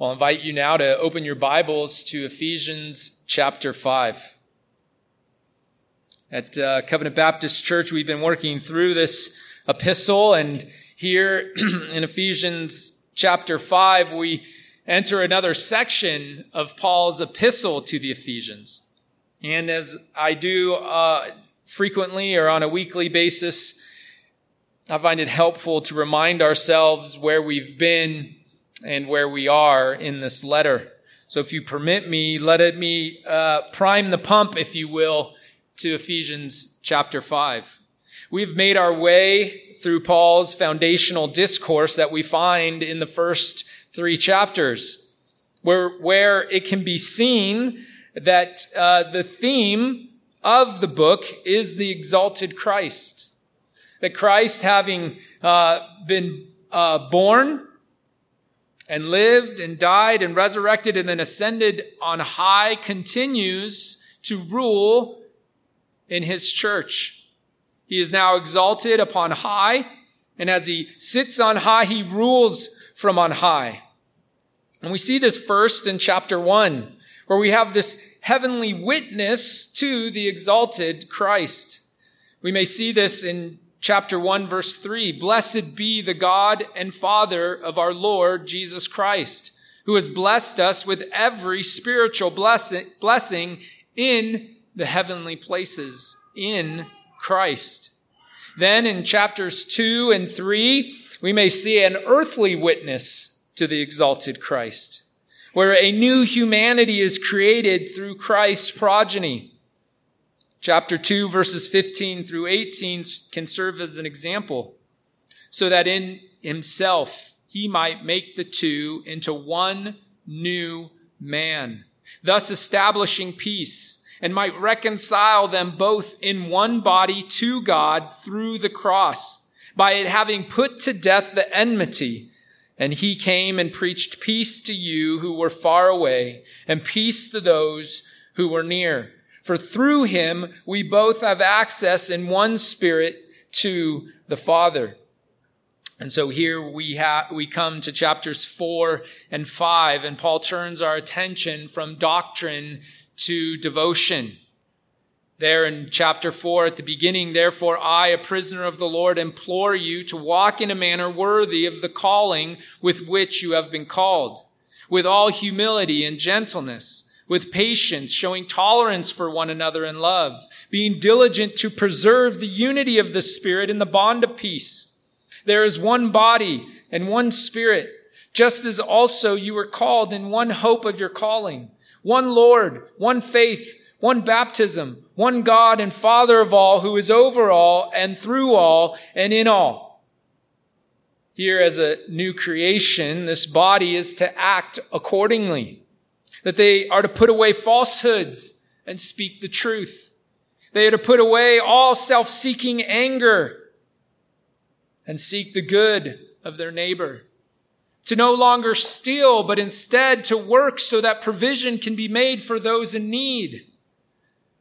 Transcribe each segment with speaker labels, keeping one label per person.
Speaker 1: I'll invite you now to open your Bibles to Ephesians chapter 5. At uh, Covenant Baptist Church, we've been working through this epistle, and here in Ephesians chapter 5, we enter another section of Paul's epistle to the Ephesians. And as I do uh, frequently or on a weekly basis, I find it helpful to remind ourselves where we've been and where we are in this letter. So if you permit me, let it me uh, prime the pump, if you will, to Ephesians chapter 5. We've made our way through Paul's foundational discourse that we find in the first three chapters, where, where it can be seen that uh, the theme of the book is the exalted Christ. That Christ, having uh, been uh, born, and lived and died and resurrected and then ascended on high continues to rule in his church. He is now exalted upon high, and as he sits on high, he rules from on high. And we see this first in chapter one, where we have this heavenly witness to the exalted Christ. We may see this in chapter 1 verse 3 blessed be the god and father of our lord jesus christ who has blessed us with every spiritual blessing, in the heavenly places in christ. Then in chapters 2 and 3 we may see an earthly witness to the exalted christ where a new humanity is created through christ's progeny Chapter 2, verses 15 through 18 can serve as an example so that in himself he might make the two into one new man, thus establishing peace and might reconcile them both in one body to God through the cross by it having put to death the enmity. And he came and preached peace to you who were far away and peace to those who were near. For through him we both have access in one spirit to the Father. And so here we have, we come to chapters four and five, and Paul turns our attention from doctrine to devotion. There in chapter four at the beginning, therefore I, a prisoner of the Lord, implore you to walk in a manner worthy of the calling with which you have been called, with all humility and gentleness with patience, showing tolerance for one another in love, being diligent to preserve the unity of the Spirit in the bond of peace. There is one body and one Spirit, just as also you were called in one hope of your calling, one Lord, one faith, one baptism, one God and Father of all, who is over all and through all and in all. Here as a new creation, this body is to act accordingly that they are to put away falsehoods and speak the truth. They are to put away all self-seeking anger and seek the good of their neighbor. To no longer steal, but instead to work so that provision can be made for those in need.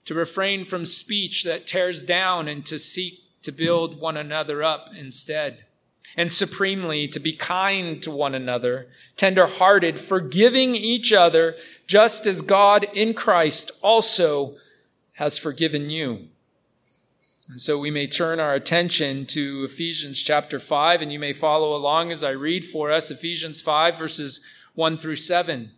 Speaker 1: To refrain from speech that tears down and to seek to build one another up instead and supremely to be kind to one another, tender-hearted, forgiving each other, just as God in Christ also has forgiven you. And so we may turn our attention to Ephesians chapter 5, and you may follow along as I read for us Ephesians 5, verses 1 through 7.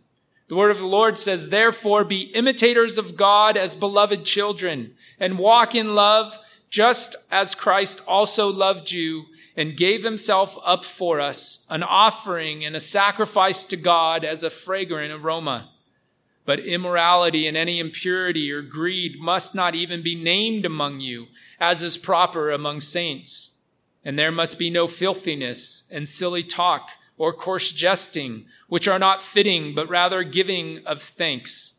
Speaker 1: The word of the Lord says, Therefore be imitators of God as beloved children, and walk in love, just as Christ also loved you and gave himself up for us, an offering and a sacrifice to God as a fragrant aroma. But immorality and any impurity or greed must not even be named among you, as is proper among saints. And there must be no filthiness and silly talk or coarse jesting, which are not fitting, but rather giving of thanks.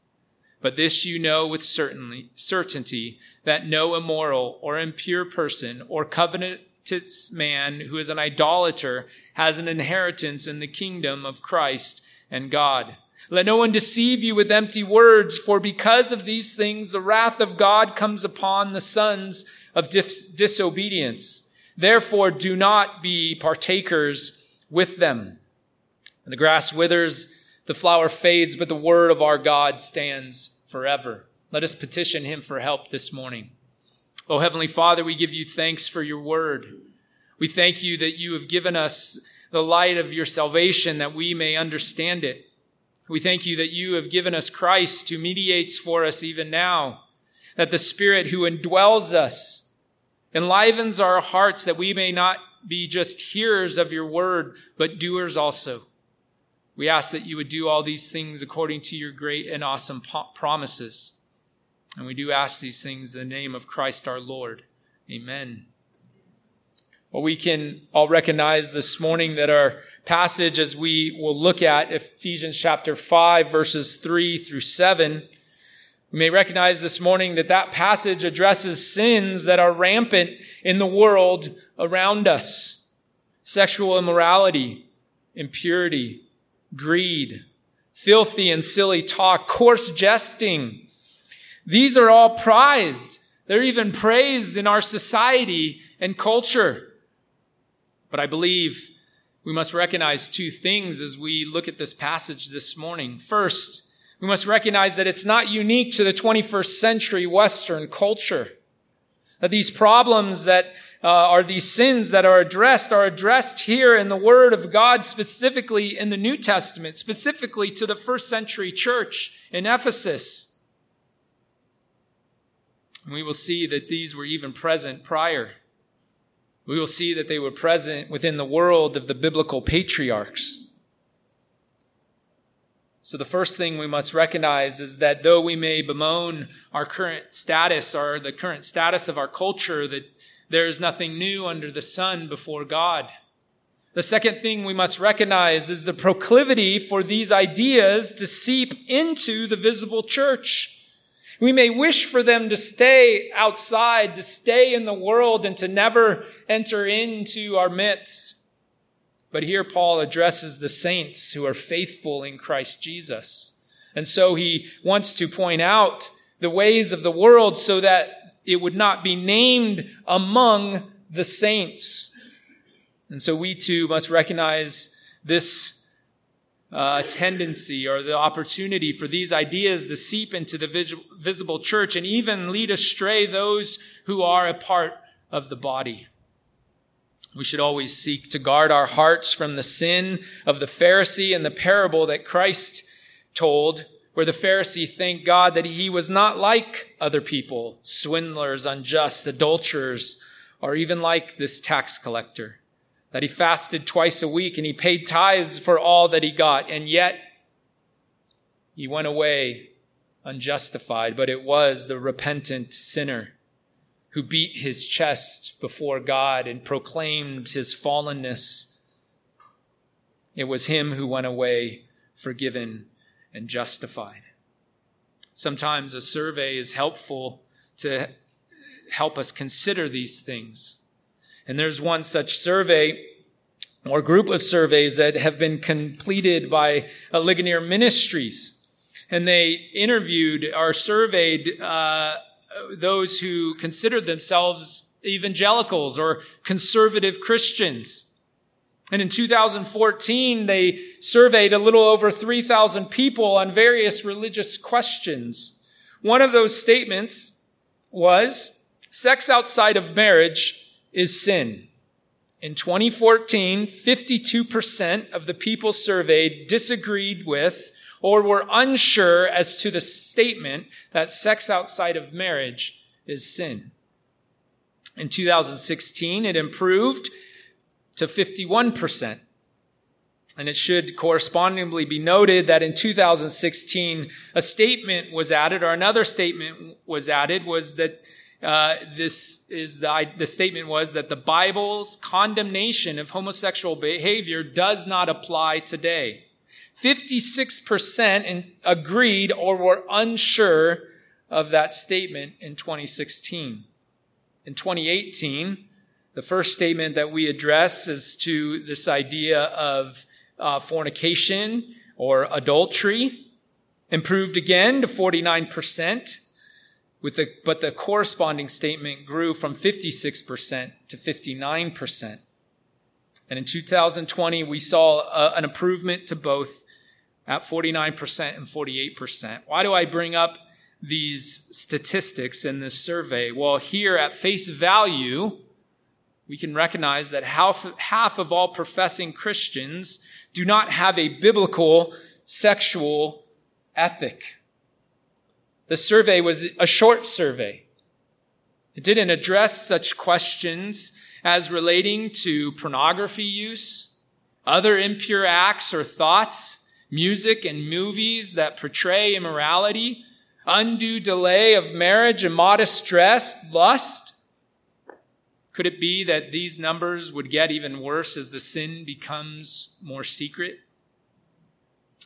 Speaker 1: But this you know with certainty, that no immoral or impure person or covenant man who is an idolater has an inheritance in the kingdom of Christ and God. Let no one deceive you with empty words, for because of these things the wrath of God comes upon the sons of dis- disobedience. Therefore do not be partakers with them. The grass withers The flower fades, but the word of our God stands forever. Let us petition him for help this morning. Oh, Heavenly Father, we give you thanks for your word. We thank you that you have given us the light of your salvation that we may understand it. We thank you that you have given us Christ who mediates for us even now, that the Spirit who indwells us enlivens our hearts that we may not be just hearers of your word, but doers also. We ask that you would do all these things according to your great and awesome promises. And we do ask these things in the name of Christ our Lord. Amen. Well, we can all recognize this morning that our passage, as we will look at Ephesians chapter 5, verses 3 through 7, we may recognize this morning that that passage addresses sins that are rampant in the world around us. Sexual immorality, impurity, greed, filthy and silly talk, coarse jesting. These are all prized. They're even praised in our society and culture. But I believe we must recognize two things as we look at this passage this morning. First, we must recognize that it's not unique to the 21st century Western culture. That these problems that uh, are these sins that are addressed are addressed here in the Word of God, specifically in the New Testament, specifically to the first century church in Ephesus. We will see that these were even present prior we will see that they were present within the world of the biblical patriarchs. So the first thing we must recognize is that though we may bemoan our current status or the current status of our culture, that there is nothing new under the sun before God. The second thing we must recognize is the proclivity for these ideas to seep into the visible church. We may wish for them to stay outside, to stay in the world, and to never enter into our midst. But here Paul addresses the saints who are faithful in Christ Jesus. And so he wants to point out the ways of the world so that it would not be named among the saints. And so we too must recognize this uh, tendency or the opportunity for these ideas to seep into the vis- visible church and even lead astray those who are a part of the body. We should always seek to guard our hearts from the sin of the Pharisee and the parable that Christ told, where the Pharisee thanked God that he was not like other people, swindlers, unjust, adulterers, or even like this tax collector that he fasted twice a week and he paid tithes for all that he got, and yet he went away unjustified. But it was the repentant sinner who beat his chest before God and proclaimed his fallenness. It was him who went away forgiven and justified. Sometimes a survey is helpful to help us consider these things. And there's one such survey or group of surveys that have been completed by Ligonier Ministries. And they interviewed or surveyed uh, those who considered themselves evangelicals or conservative Christians. And in 2014, they surveyed a little over 3,000 people on various religious questions. One of those statements was, sex outside of marriage is sin. In 2014, 52% of the people surveyed disagreed with or were unsure as to the statement that sex outside of marriage is sin. In 2016, it improved to 51%. And it should correspondingly be noted that in 2016, a statement was added, or another statement was added, was that uh, this is the, the statement was that the Bible's condemnation of homosexual behavior does not apply today. 56% agreed or were unsure of that statement in 2016. In 2018, the first statement that we address is to this idea of uh, fornication or adultery, improved again to 49% with the, but the corresponding statement grew from 56% to 59%. And in 2020, we saw a, an improvement to both at 49% and 48%. Why do I bring up these statistics in this survey? Well, here at face value, we can recognize that half, half of all professing Christians do not have a biblical sexual ethic. The survey was a short survey. It didn't address such questions as relating to pornography use, other impure acts or thoughts, music and movies that portray immorality, undue delay of marriage, immodest dress, lust. Could it be that these numbers would get even worse as the sin becomes more secret?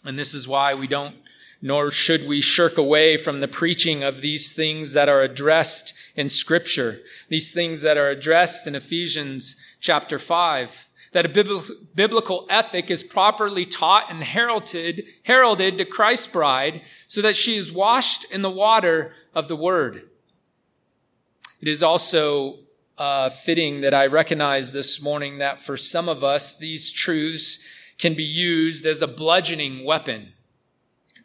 Speaker 1: And this is why we don't nor should we shirk away from the preaching of these things that are addressed in scripture, these things that are addressed in Ephesians chapter 5. That a biblical ethic is properly taught and heralded, heralded to Christ's bride so that she is washed in the water of the word. It is also uh, fitting that I recognize this morning that for some of us, these truths can be used as a bludgeoning weapon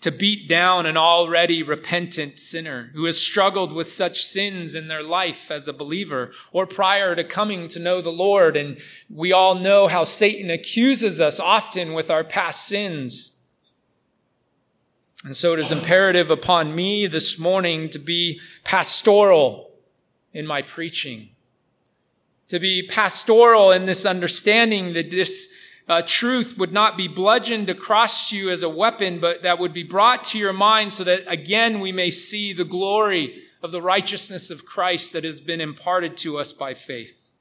Speaker 1: to beat down an already repentant sinner who has struggled with such sins in their life as a believer or prior to coming to know the Lord. And we all know how Satan accuses us often with our past sins. And so it is imperative upon me this morning to be pastoral in my preaching, to be pastoral in this understanding that this uh, truth would not be bludgeoned across you as a weapon, but that would be brought to your mind so that again we may see the glory of the righteousness of Christ that has been imparted to us by faith.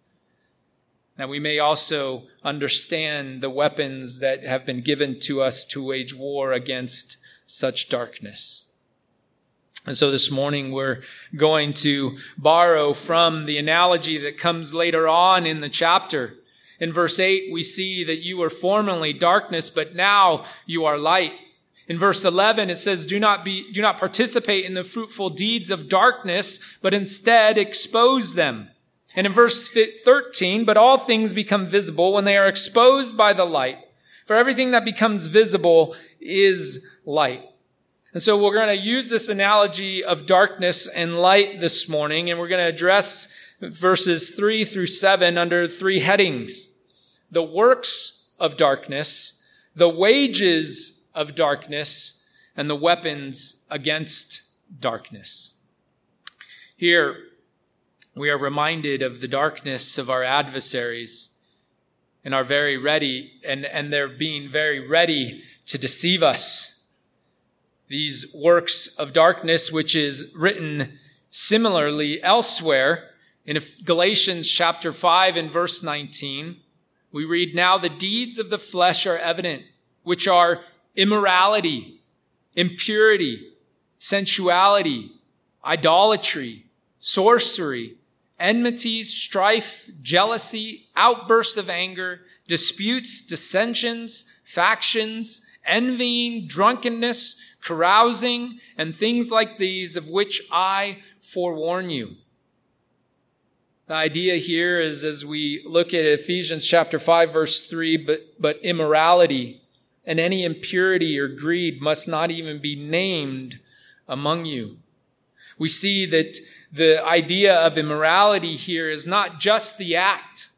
Speaker 1: That we may also understand the weapons that have been given to us to wage war against such darkness. And so this morning we're going to borrow from the analogy that comes later on in the chapter in verse 8, we see that you were formerly darkness, but now you are light. In verse 11, it says, do not be, do not participate in the fruitful deeds of darkness, but instead expose them. And in verse 13, but all things become visible when they are exposed by the light. For everything that becomes visible is light. And so we're going to use this analogy of darkness and light this morning, and we're going to address verses three through seven under three headings the works of darkness, the wages of darkness, and the weapons against darkness. Here, we are reminded of the darkness of our adversaries and are very ready, and, and they're being very ready to deceive us. These works of darkness, which is written similarly elsewhere in Galatians chapter 5 and verse 19, we read, Now the deeds of the flesh are evident, which are immorality, impurity, sensuality, idolatry, sorcery, enmities, strife, jealousy, outbursts of anger, disputes, dissensions, factions, envying, drunkenness, carousing, and things like these of which I forewarn you the idea here is as we look at Ephesians chapter 5 verse 3, but, but immorality and any impurity or greed must not even be named among you. We see that the idea of immorality here is not just the act.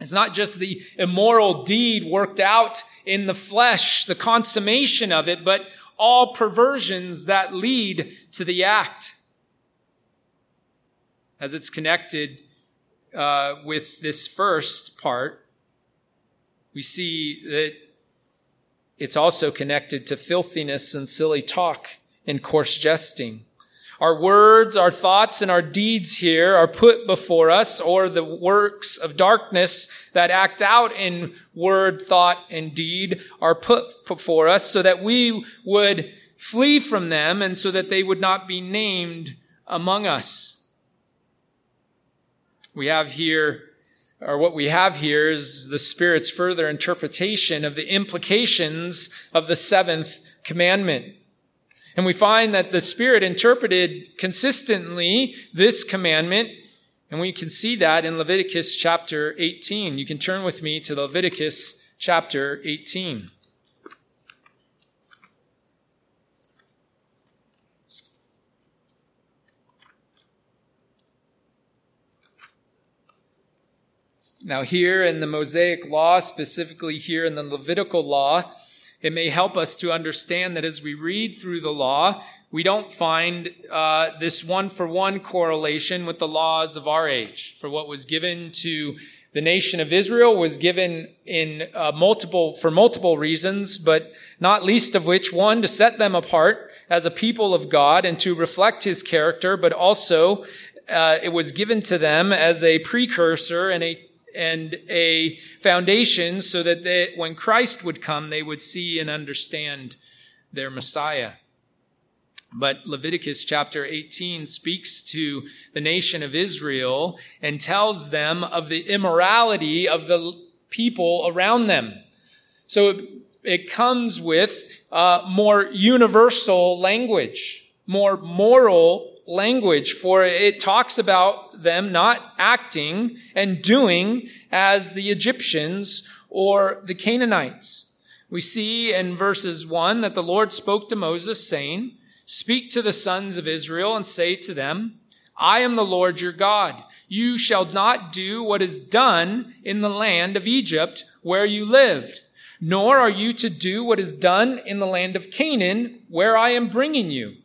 Speaker 1: It's not just the immoral deed worked out in the flesh, the consummation of it, but all perversions that lead to the act as it's connected uh, with this first part, we see that it's also connected to filthiness and silly talk and coarse jesting. Our words, our thoughts, and our deeds here are put before us, or the works of darkness that act out in word, thought, and deed are put before us so that we would flee from them and so that they would not be named among us we have here, or what we have here is the Spirit's further interpretation of the implications of the seventh commandment. And we find that the Spirit interpreted consistently this commandment, and we can see that in Leviticus chapter 18. You can turn with me to Leviticus chapter 18. Now, here in the Mosaic law, specifically here in the Levitical law, it may help us to understand that as we read through the law, we don't find uh, this one for one correlation with the laws of our age. For what was given to the nation of Israel was given in uh, multiple, for multiple reasons, but not least of which one, to set them apart as a people of God and to reflect his character, but also uh, it was given to them as a precursor and a and a foundation so that they, when Christ would come, they would see and understand their Messiah. But Leviticus chapter 18 speaks to the nation of Israel and tells them of the immorality of the people around them. So it, it comes with uh, more universal language, more moral language, for it talks about them not acting and doing as the Egyptians or the Canaanites. We see in verses 1 that the Lord spoke to Moses, saying, Speak to the sons of Israel and say to them, I am the Lord your God. You shall not do what is done in the land of Egypt where you lived, nor are you to do what is done in the land of Canaan where I am bringing you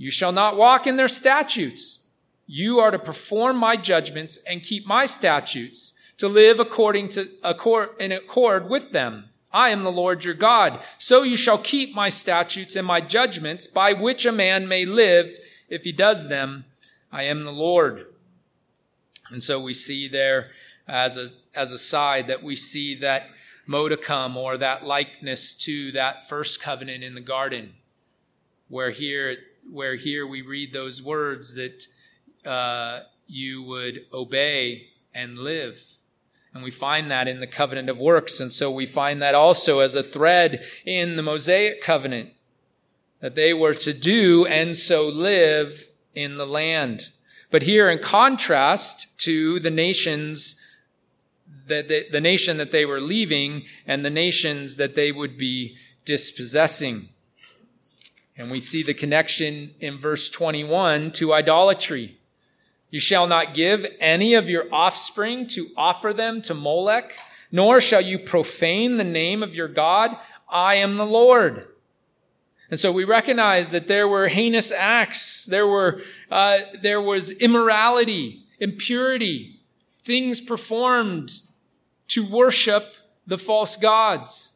Speaker 1: you shall not walk in their statutes. You are to perform my judgments and keep my statutes to live according to accord, in accord with them. I am the Lord your God. So you shall keep my statutes and my judgments by which a man may live if he does them. I am the Lord. And so we see there as a, as a side that we see that modicum or that likeness to that first covenant in the garden, where here where here we read those words that uh, you would obey and live. And we find that in the covenant of works. And so we find that also as a thread in the Mosaic covenant that they were to do and so live in the land. But here in contrast to the nations that they, the nation that they were leaving and the nations that they would be dispossessing. And we see the connection in verse 21 to idolatry. You shall not give any of your offspring to offer them to Molech, nor shall you profane the name of your God. I am the Lord. And so we recognize that there were heinous acts. There were, uh, there was immorality, impurity, things performed to worship the false gods.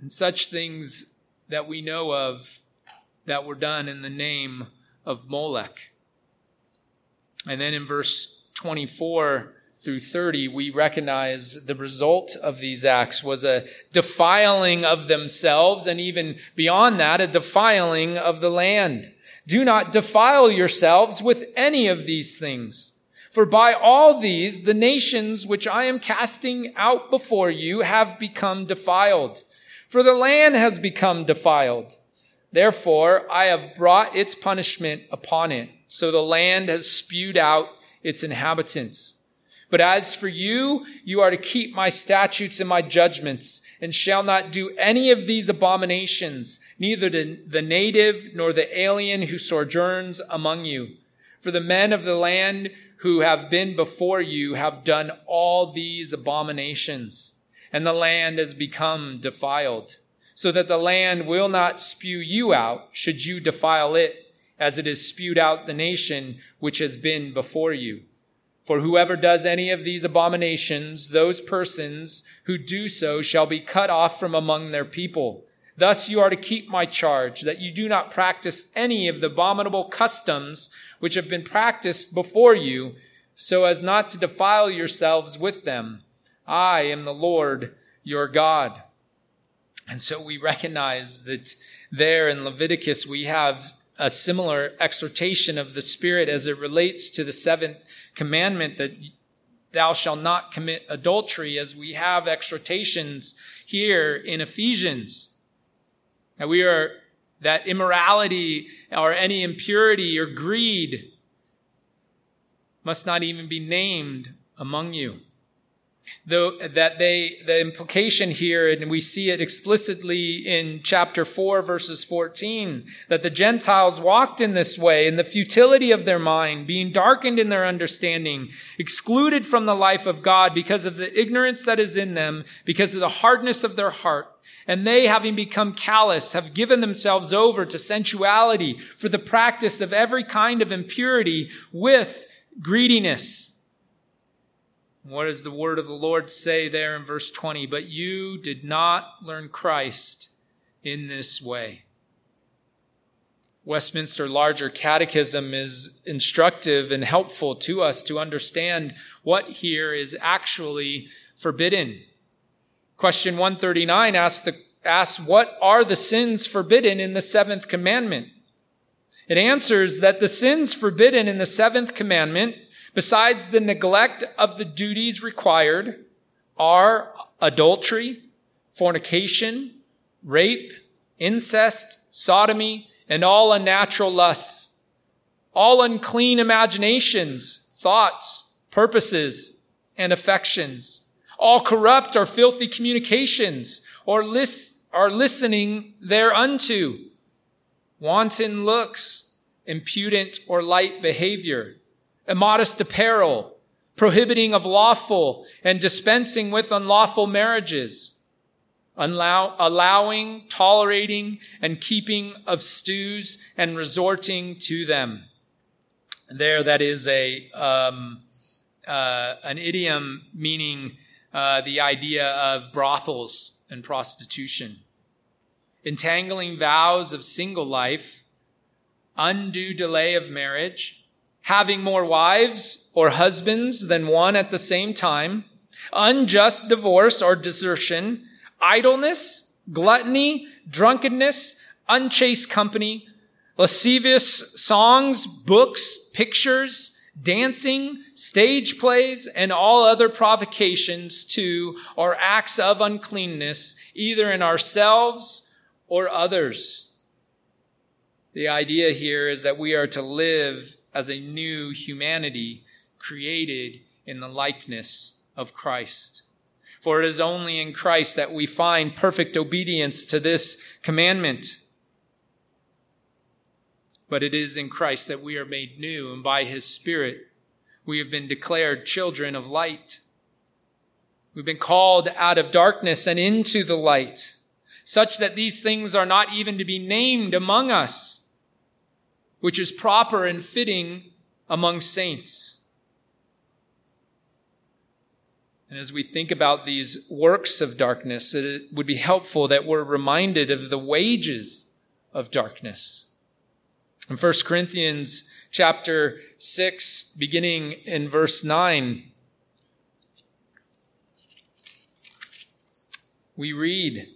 Speaker 1: And such things that we know of that were done in the name of Molech. And then in verse 24 through 30, we recognize the result of these acts was a defiling of themselves, and even beyond that, a defiling of the land. Do not defile yourselves with any of these things. For by all these, the nations which I am casting out before you have become defiled. For the land has become defiled. Therefore, I have brought its punishment upon it. So the land has spewed out its inhabitants. But as for you, you are to keep my statutes and my judgments, and shall not do any of these abominations, neither the native nor the alien who sojourns among you. For the men of the land who have been before you have done all these abominations, and the land has become defiled so that the land will not spew you out should you defile it, as it has spewed out the nation which has been before you. For whoever does any of these abominations, those persons who do so shall be cut off from among their people. Thus you are to keep my charge, that you do not practice any of the abominable customs which have been practiced before you, so as not to defile yourselves with them. I am the Lord your God. And so we recognize that there in Leviticus we have a similar exhortation of the Spirit as it relates to the seventh commandment that thou shalt not commit adultery, as we have exhortations here in Ephesians. That we are, that immorality or any impurity or greed must not even be named among you. Though that they, the implication here, and we see it explicitly in chapter 4, verses 14, that the Gentiles walked in this way in the futility of their mind, being darkened in their understanding, excluded from the life of God because of the ignorance that is in them, because of the hardness of their heart. And they, having become callous, have given themselves over to sensuality for the practice of every kind of impurity with greediness. What does the word of the Lord say there in verse 20? But you did not learn Christ in this way. Westminster Larger Catechism is instructive and helpful to us to understand what here is actually forbidden. Question 139 asks, the, asks, What are the sins forbidden in the seventh commandment? It answers that the sins forbidden in the seventh commandment besides the neglect of the duties required, are adultery, fornication, rape, incest, sodomy, and all unnatural lusts, all unclean imaginations, thoughts, purposes, and affections, all corrupt or filthy communications, or lis- are listening thereunto, wanton looks, impudent or light behavior, immodest apparel, prohibiting of lawful and dispensing with unlawful marriages, allow, allowing, tolerating, and keeping of stews and resorting to them. There, that is a um, uh, an idiom meaning uh, the idea of brothels and prostitution. Entangling vows of single life, undue delay of marriage, having more wives or husbands than one at the same time, unjust divorce or desertion, idleness, gluttony, drunkenness, unchaste company, lascivious songs, books, pictures, dancing, stage plays, and all other provocations to or acts of uncleanness, either in ourselves or others. The idea here is that we are to live as a new humanity created in the likeness of Christ. For it is only in Christ that we find perfect obedience to this commandment. But it is in Christ that we are made new, and by his Spirit, we have been declared children of light. We've been called out of darkness and into the light, such that these things are not even to be named among us which is proper and fitting among saints. And as we think about these works of darkness, it would be helpful that we're reminded of the wages of darkness. In 1 Corinthians chapter 6, beginning in verse 9, we read,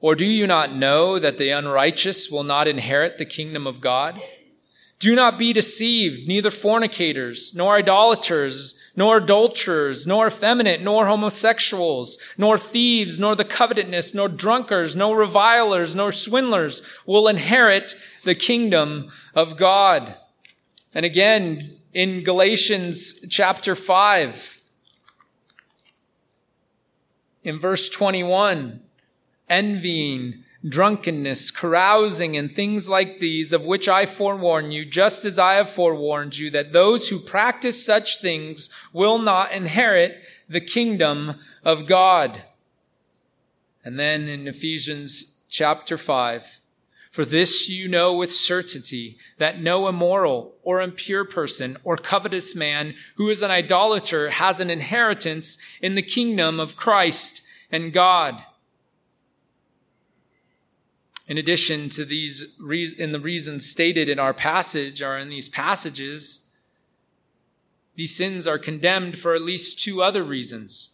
Speaker 1: Or do you not know that the unrighteous will not inherit the kingdom of God? Do not be deceived, neither fornicators, nor idolaters, nor adulterers, nor effeminate, nor homosexuals, nor thieves, nor the covetous, nor drunkards, nor revilers, nor swindlers will inherit the kingdom of God. And again, in Galatians chapter 5, in verse 21, envying, drunkenness, carousing, and things like these, of which I forewarn you, just as I have forewarned you, that those who practice such things will not inherit the kingdom of God. And then in Ephesians chapter 5, for this you know with certainty that no immoral or impure person or covetous man who is an idolater has an inheritance in the kingdom of Christ and God. In addition to these, in the reasons stated in our passage or in these passages, these sins are condemned for at least two other reasons.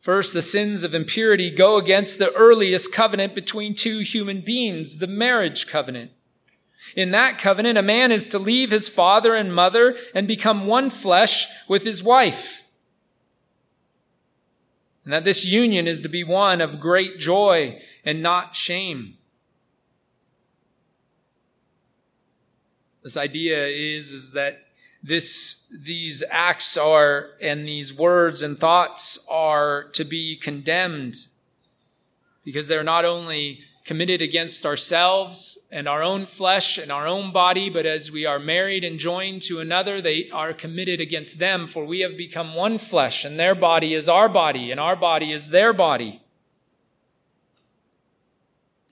Speaker 1: First, the sins of impurity go against the earliest covenant between two human beings, the marriage covenant. In that covenant, a man is to leave his father and mother and become one flesh with his wife and that this union is to be one of great joy and not shame. This idea is, is that this, these acts are, and these words and thoughts are to be condemned because they're not only committed against ourselves and our own flesh and our own body, but as we are married and joined to another, they are committed against them, for we have become one flesh, and their body is our body, and our body is their body.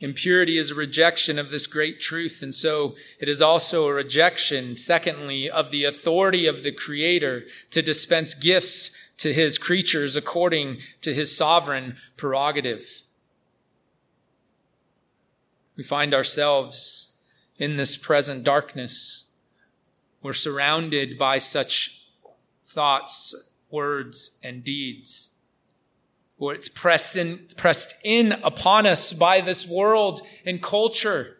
Speaker 1: Impurity is a rejection of this great truth, and so it is also a rejection, secondly, of the authority of the Creator to dispense gifts to his creatures according to his sovereign prerogative. We find ourselves in this present darkness. We're surrounded by such thoughts, words, and deeds. Or it's pressed in, pressed in upon us by this world and culture.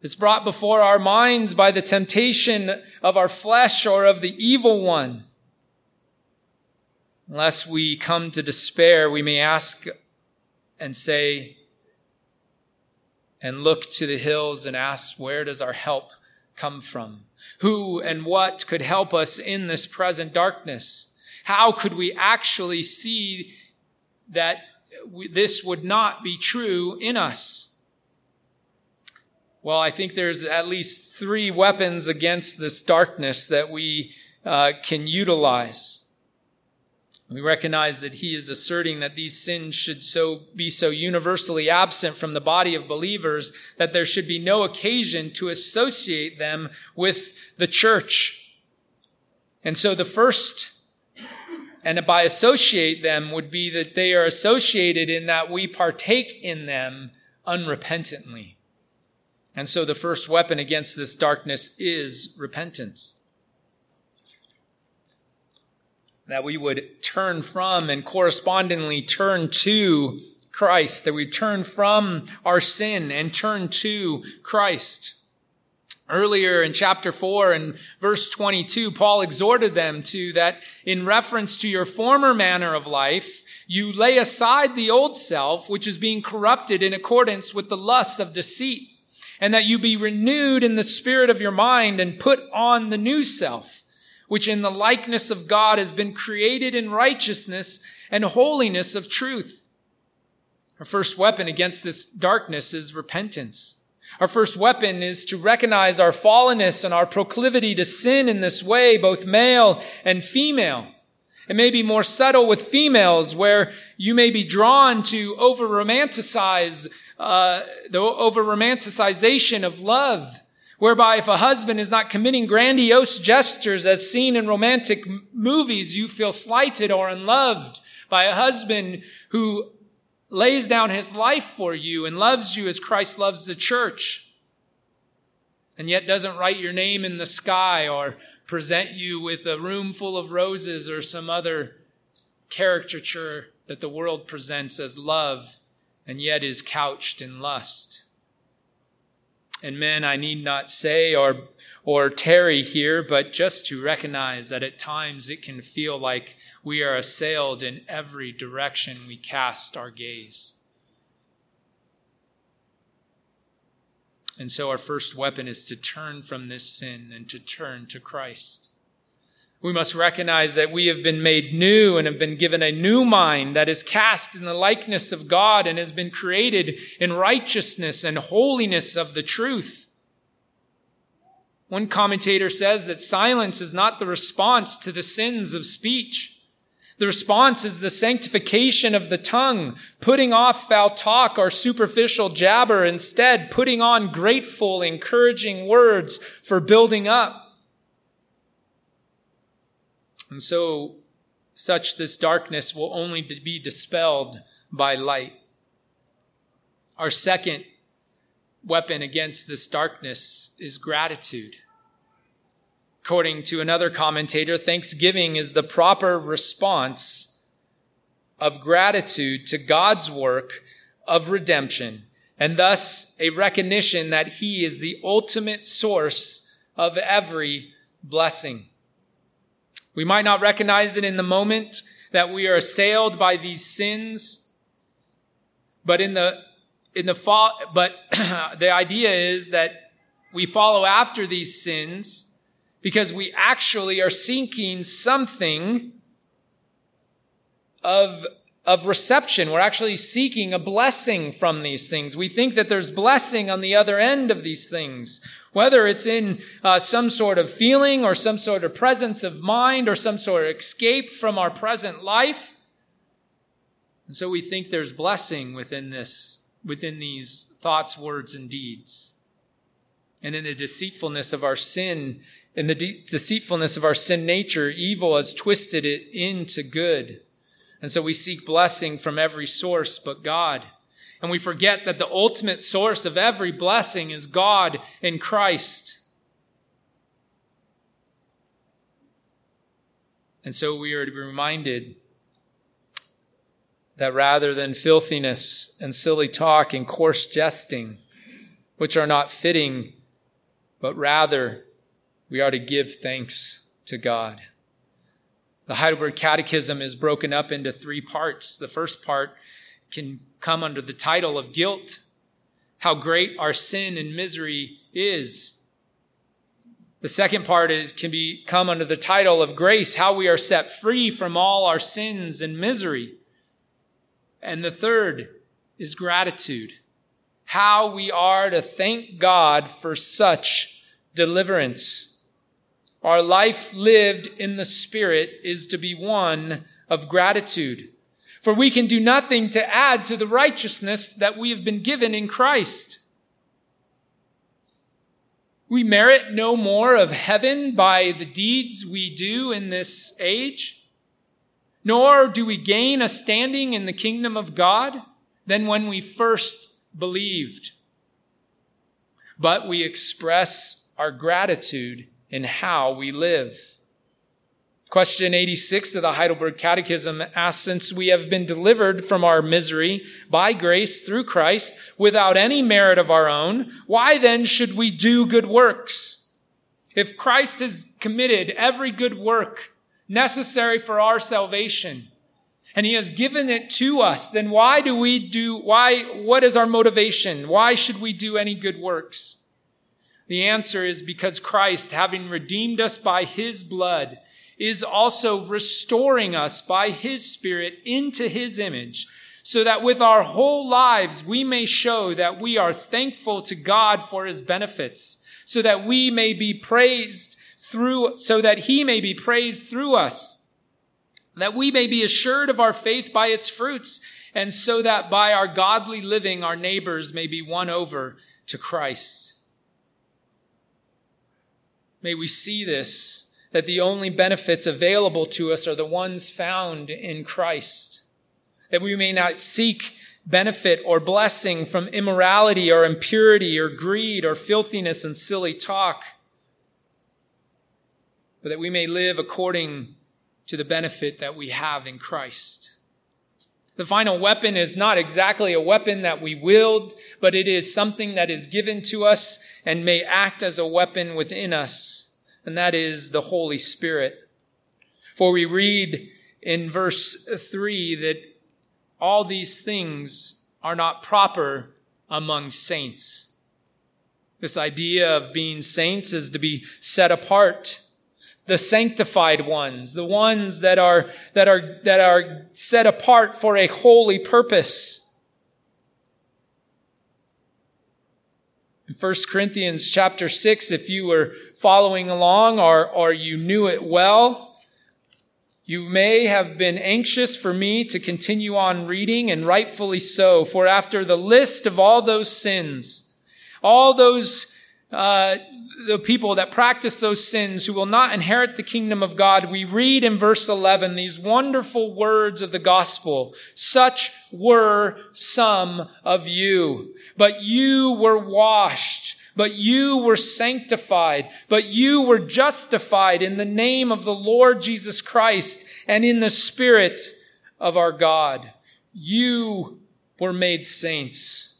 Speaker 1: It's brought before our minds by the temptation of our flesh or of the evil one. Unless we come to despair, we may ask and say, and look to the hills and ask, where does our help come from? Who and what could help us in this present darkness? How could we actually see that this would not be true in us? Well, I think there's at least three weapons against this darkness that we uh, can utilize. We recognize that he is asserting that these sins should so be so universally absent from the body of believers that there should be no occasion to associate them with the church. And so the first and by associate them would be that they are associated in that we partake in them unrepentantly. And so the first weapon against this darkness is repentance. That we would turn from and correspondingly turn to Christ, that we turn from our sin and turn to Christ. Earlier in chapter 4 and verse 22, Paul exhorted them to that in reference to your former manner of life, you lay aside the old self, which is being corrupted in accordance with the lusts of deceit, and that you be renewed in the spirit of your mind and put on the new self which in the likeness of God has been created in righteousness and holiness of truth. Our first weapon against this darkness is repentance. Our first weapon is to recognize our fallenness and our proclivity to sin in this way, both male and female. It may be more subtle with females where you may be drawn to over romanticize, uh, the over romanticization of love whereby if a husband is not committing grandiose gestures as seen in romantic movies, you feel slighted or unloved by a husband who lays down his life for you and loves you as Christ loves the church, and yet doesn't write your name in the sky or present you with a room full of roses or some other caricature that the world presents as love and yet is couched in lust. And men, I need not say or, or tarry here, but just to recognize that at times it can feel like we are assailed in every direction we cast our gaze. And so our first weapon is to turn from this sin and to turn to Christ. We must recognize that we have been made new and have been given a new mind that is cast in the likeness of God and has been created in righteousness and holiness of the truth. One commentator says that silence is not the response to the sins of speech. The response is the sanctification of the tongue, putting off foul talk or superficial jabber, instead putting on grateful, encouraging words for building up. And so, such this darkness will only be dispelled by light. Our second weapon against this darkness is gratitude. According to another commentator, thanksgiving is the proper response of gratitude to God's work of redemption, and thus a recognition that He is the ultimate source of every blessing. We might not recognize it in the moment that we are assailed by these sins, but in the in the fall, but the idea is that we follow after these sins because we actually are seeking something of, of reception. We're actually seeking a blessing from these things. We think that there's blessing on the other end of these things, whether it's in uh, some sort of feeling or some sort of presence of mind or some sort of escape from our present life. And so we think there's blessing within this, within these thoughts, words, and deeds. And in the deceitfulness of our sin, in the de- deceitfulness of our sin nature, evil has twisted it into good. And so we seek blessing from every source but God. And we forget that the ultimate source of every blessing is God in Christ. And so we are to be reminded that rather than filthiness and silly talk and coarse jesting, which are not fitting, but rather we are to give thanks to God. The Heidelberg Catechism is broken up into three parts. The first part can come under the title of guilt, how great our sin and misery is. The second part is can be come under the title of grace, how we are set free from all our sins and misery. And the third is gratitude, how we are to thank God for such deliverance. Our life lived in the Spirit is to be one of gratitude. For we can do nothing to add to the righteousness that we have been given in Christ. We merit no more of heaven by the deeds we do in this age, nor do we gain a standing in the kingdom of God than when we first believed. But we express our gratitude in how we live. Question 86 of the Heidelberg Catechism asks, since we have been delivered from our misery by grace through Christ without any merit of our own, why then should we do good works? If Christ has committed every good work necessary for our salvation, and he has given it to us, then why do we do, why, what is our motivation? Why should we do any good works? The answer is because Christ, having redeemed us by his blood, is also restoring us by his spirit into his image, so that with our whole lives we may show that we are thankful to God for his benefits, so that we may be praised through, so that he may be praised through us, that we may be assured of our faith by its fruits, and so that by our godly living our neighbors may be won over to Christ. May we see this, that the only benefits available to us are the ones found in Christ. That we may not seek benefit or blessing from immorality or impurity or greed or filthiness and silly talk, but that we may live according to the benefit that we have in Christ. The final weapon is not exactly a weapon that we wield, but it is something that is given to us and may act as a weapon within us, and that is the Holy Spirit. For we read in verse 3 that all these things are not proper among saints. This idea of being saints is to be set apart the sanctified ones, the ones that are, that are, that are set apart for a holy purpose. In 1 Corinthians chapter 6, if you were following along or, or you knew it well, you may have been anxious for me to continue on reading, and rightfully so, for after the list of all those sins, all those uh, the people that practice those sins who will not inherit the kingdom of God, we read in verse 11 these wonderful words of the gospel. Such were some of you, but you were washed, but you were sanctified, but you were justified in the name of the Lord Jesus Christ and in the spirit of our God. You were made saints.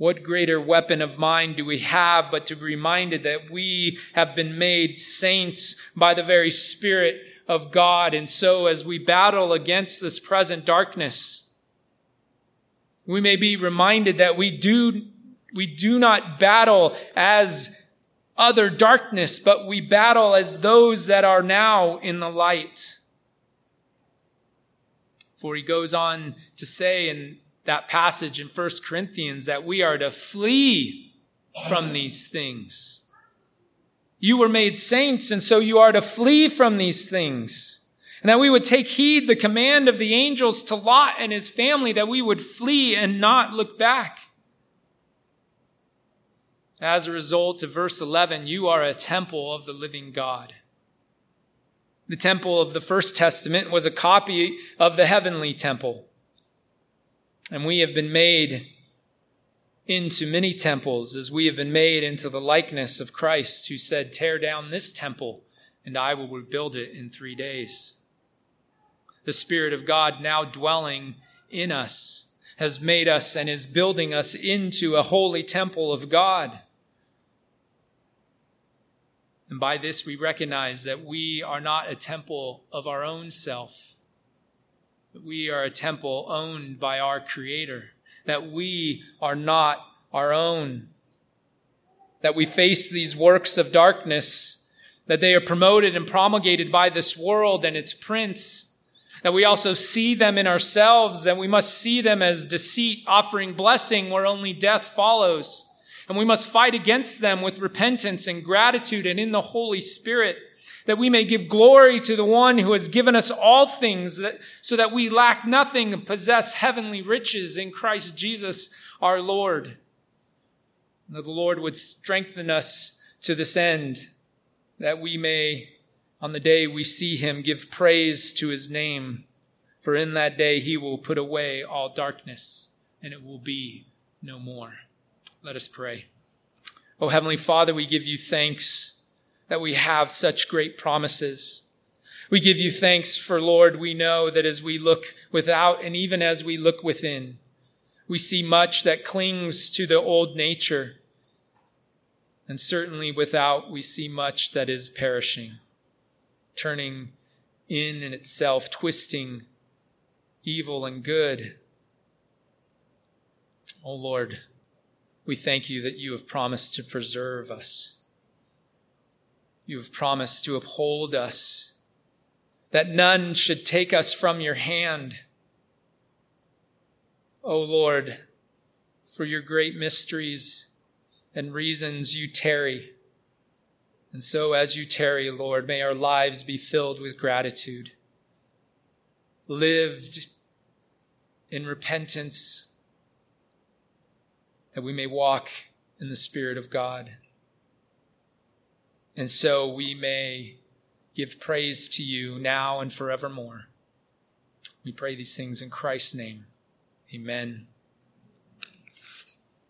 Speaker 1: What greater weapon of mind do we have but to be reminded that we have been made saints by the very Spirit of God? And so as we battle against this present darkness, we may be reminded that we do, we do not battle as other darkness, but we battle as those that are now in the light. For he goes on to say in that passage in 1 Corinthians that we are to flee from these things. You were made saints, and so you are to flee from these things. And that we would take heed the command of the angels to Lot and his family, that we would flee and not look back. As a result of verse 11, you are a temple of the living God. The temple of the First Testament was a copy of the heavenly temple. And we have been made into many temples as we have been made into the likeness of Christ, who said, Tear down this temple, and I will rebuild it in three days. The Spirit of God now dwelling in us has made us and is building us into a holy temple of God. And by this, we recognize that we are not a temple of our own self, but we are a temple owned by our Creator, that we are not our own, that we face these works of darkness, that they are promoted and promulgated by this world and its prince, that we also see them in ourselves, and we must see them as deceit offering blessing where only death follows. And we must fight against them with repentance and gratitude and in the Holy Spirit, that we may give glory to the one who has given us all things, that, so that we lack nothing and possess heavenly riches in Christ Jesus our Lord. And that the Lord would strengthen us to this end, that we may, on the day we see him, give praise to his name. For in that day he will put away all darkness, and it will be no more. Let us pray. Oh, Heavenly Father, we give you thanks that we have such great promises. We give you thanks for, Lord, we know that as we look without and even as we look within, we see much that clings to the old nature. And certainly without, we see much that is perishing, turning in in itself, twisting evil and good. Oh Lord, we thank you that you have promised to preserve us. You have promised to uphold us, that none should take us from your hand. O oh Lord, for your great mysteries and reasons you tarry. And so, as you tarry, Lord, may our lives be filled with gratitude, lived in repentance that we may walk in the Spirit of God. And so we may give praise to you now and forevermore. We pray these things in Christ's name. Amen.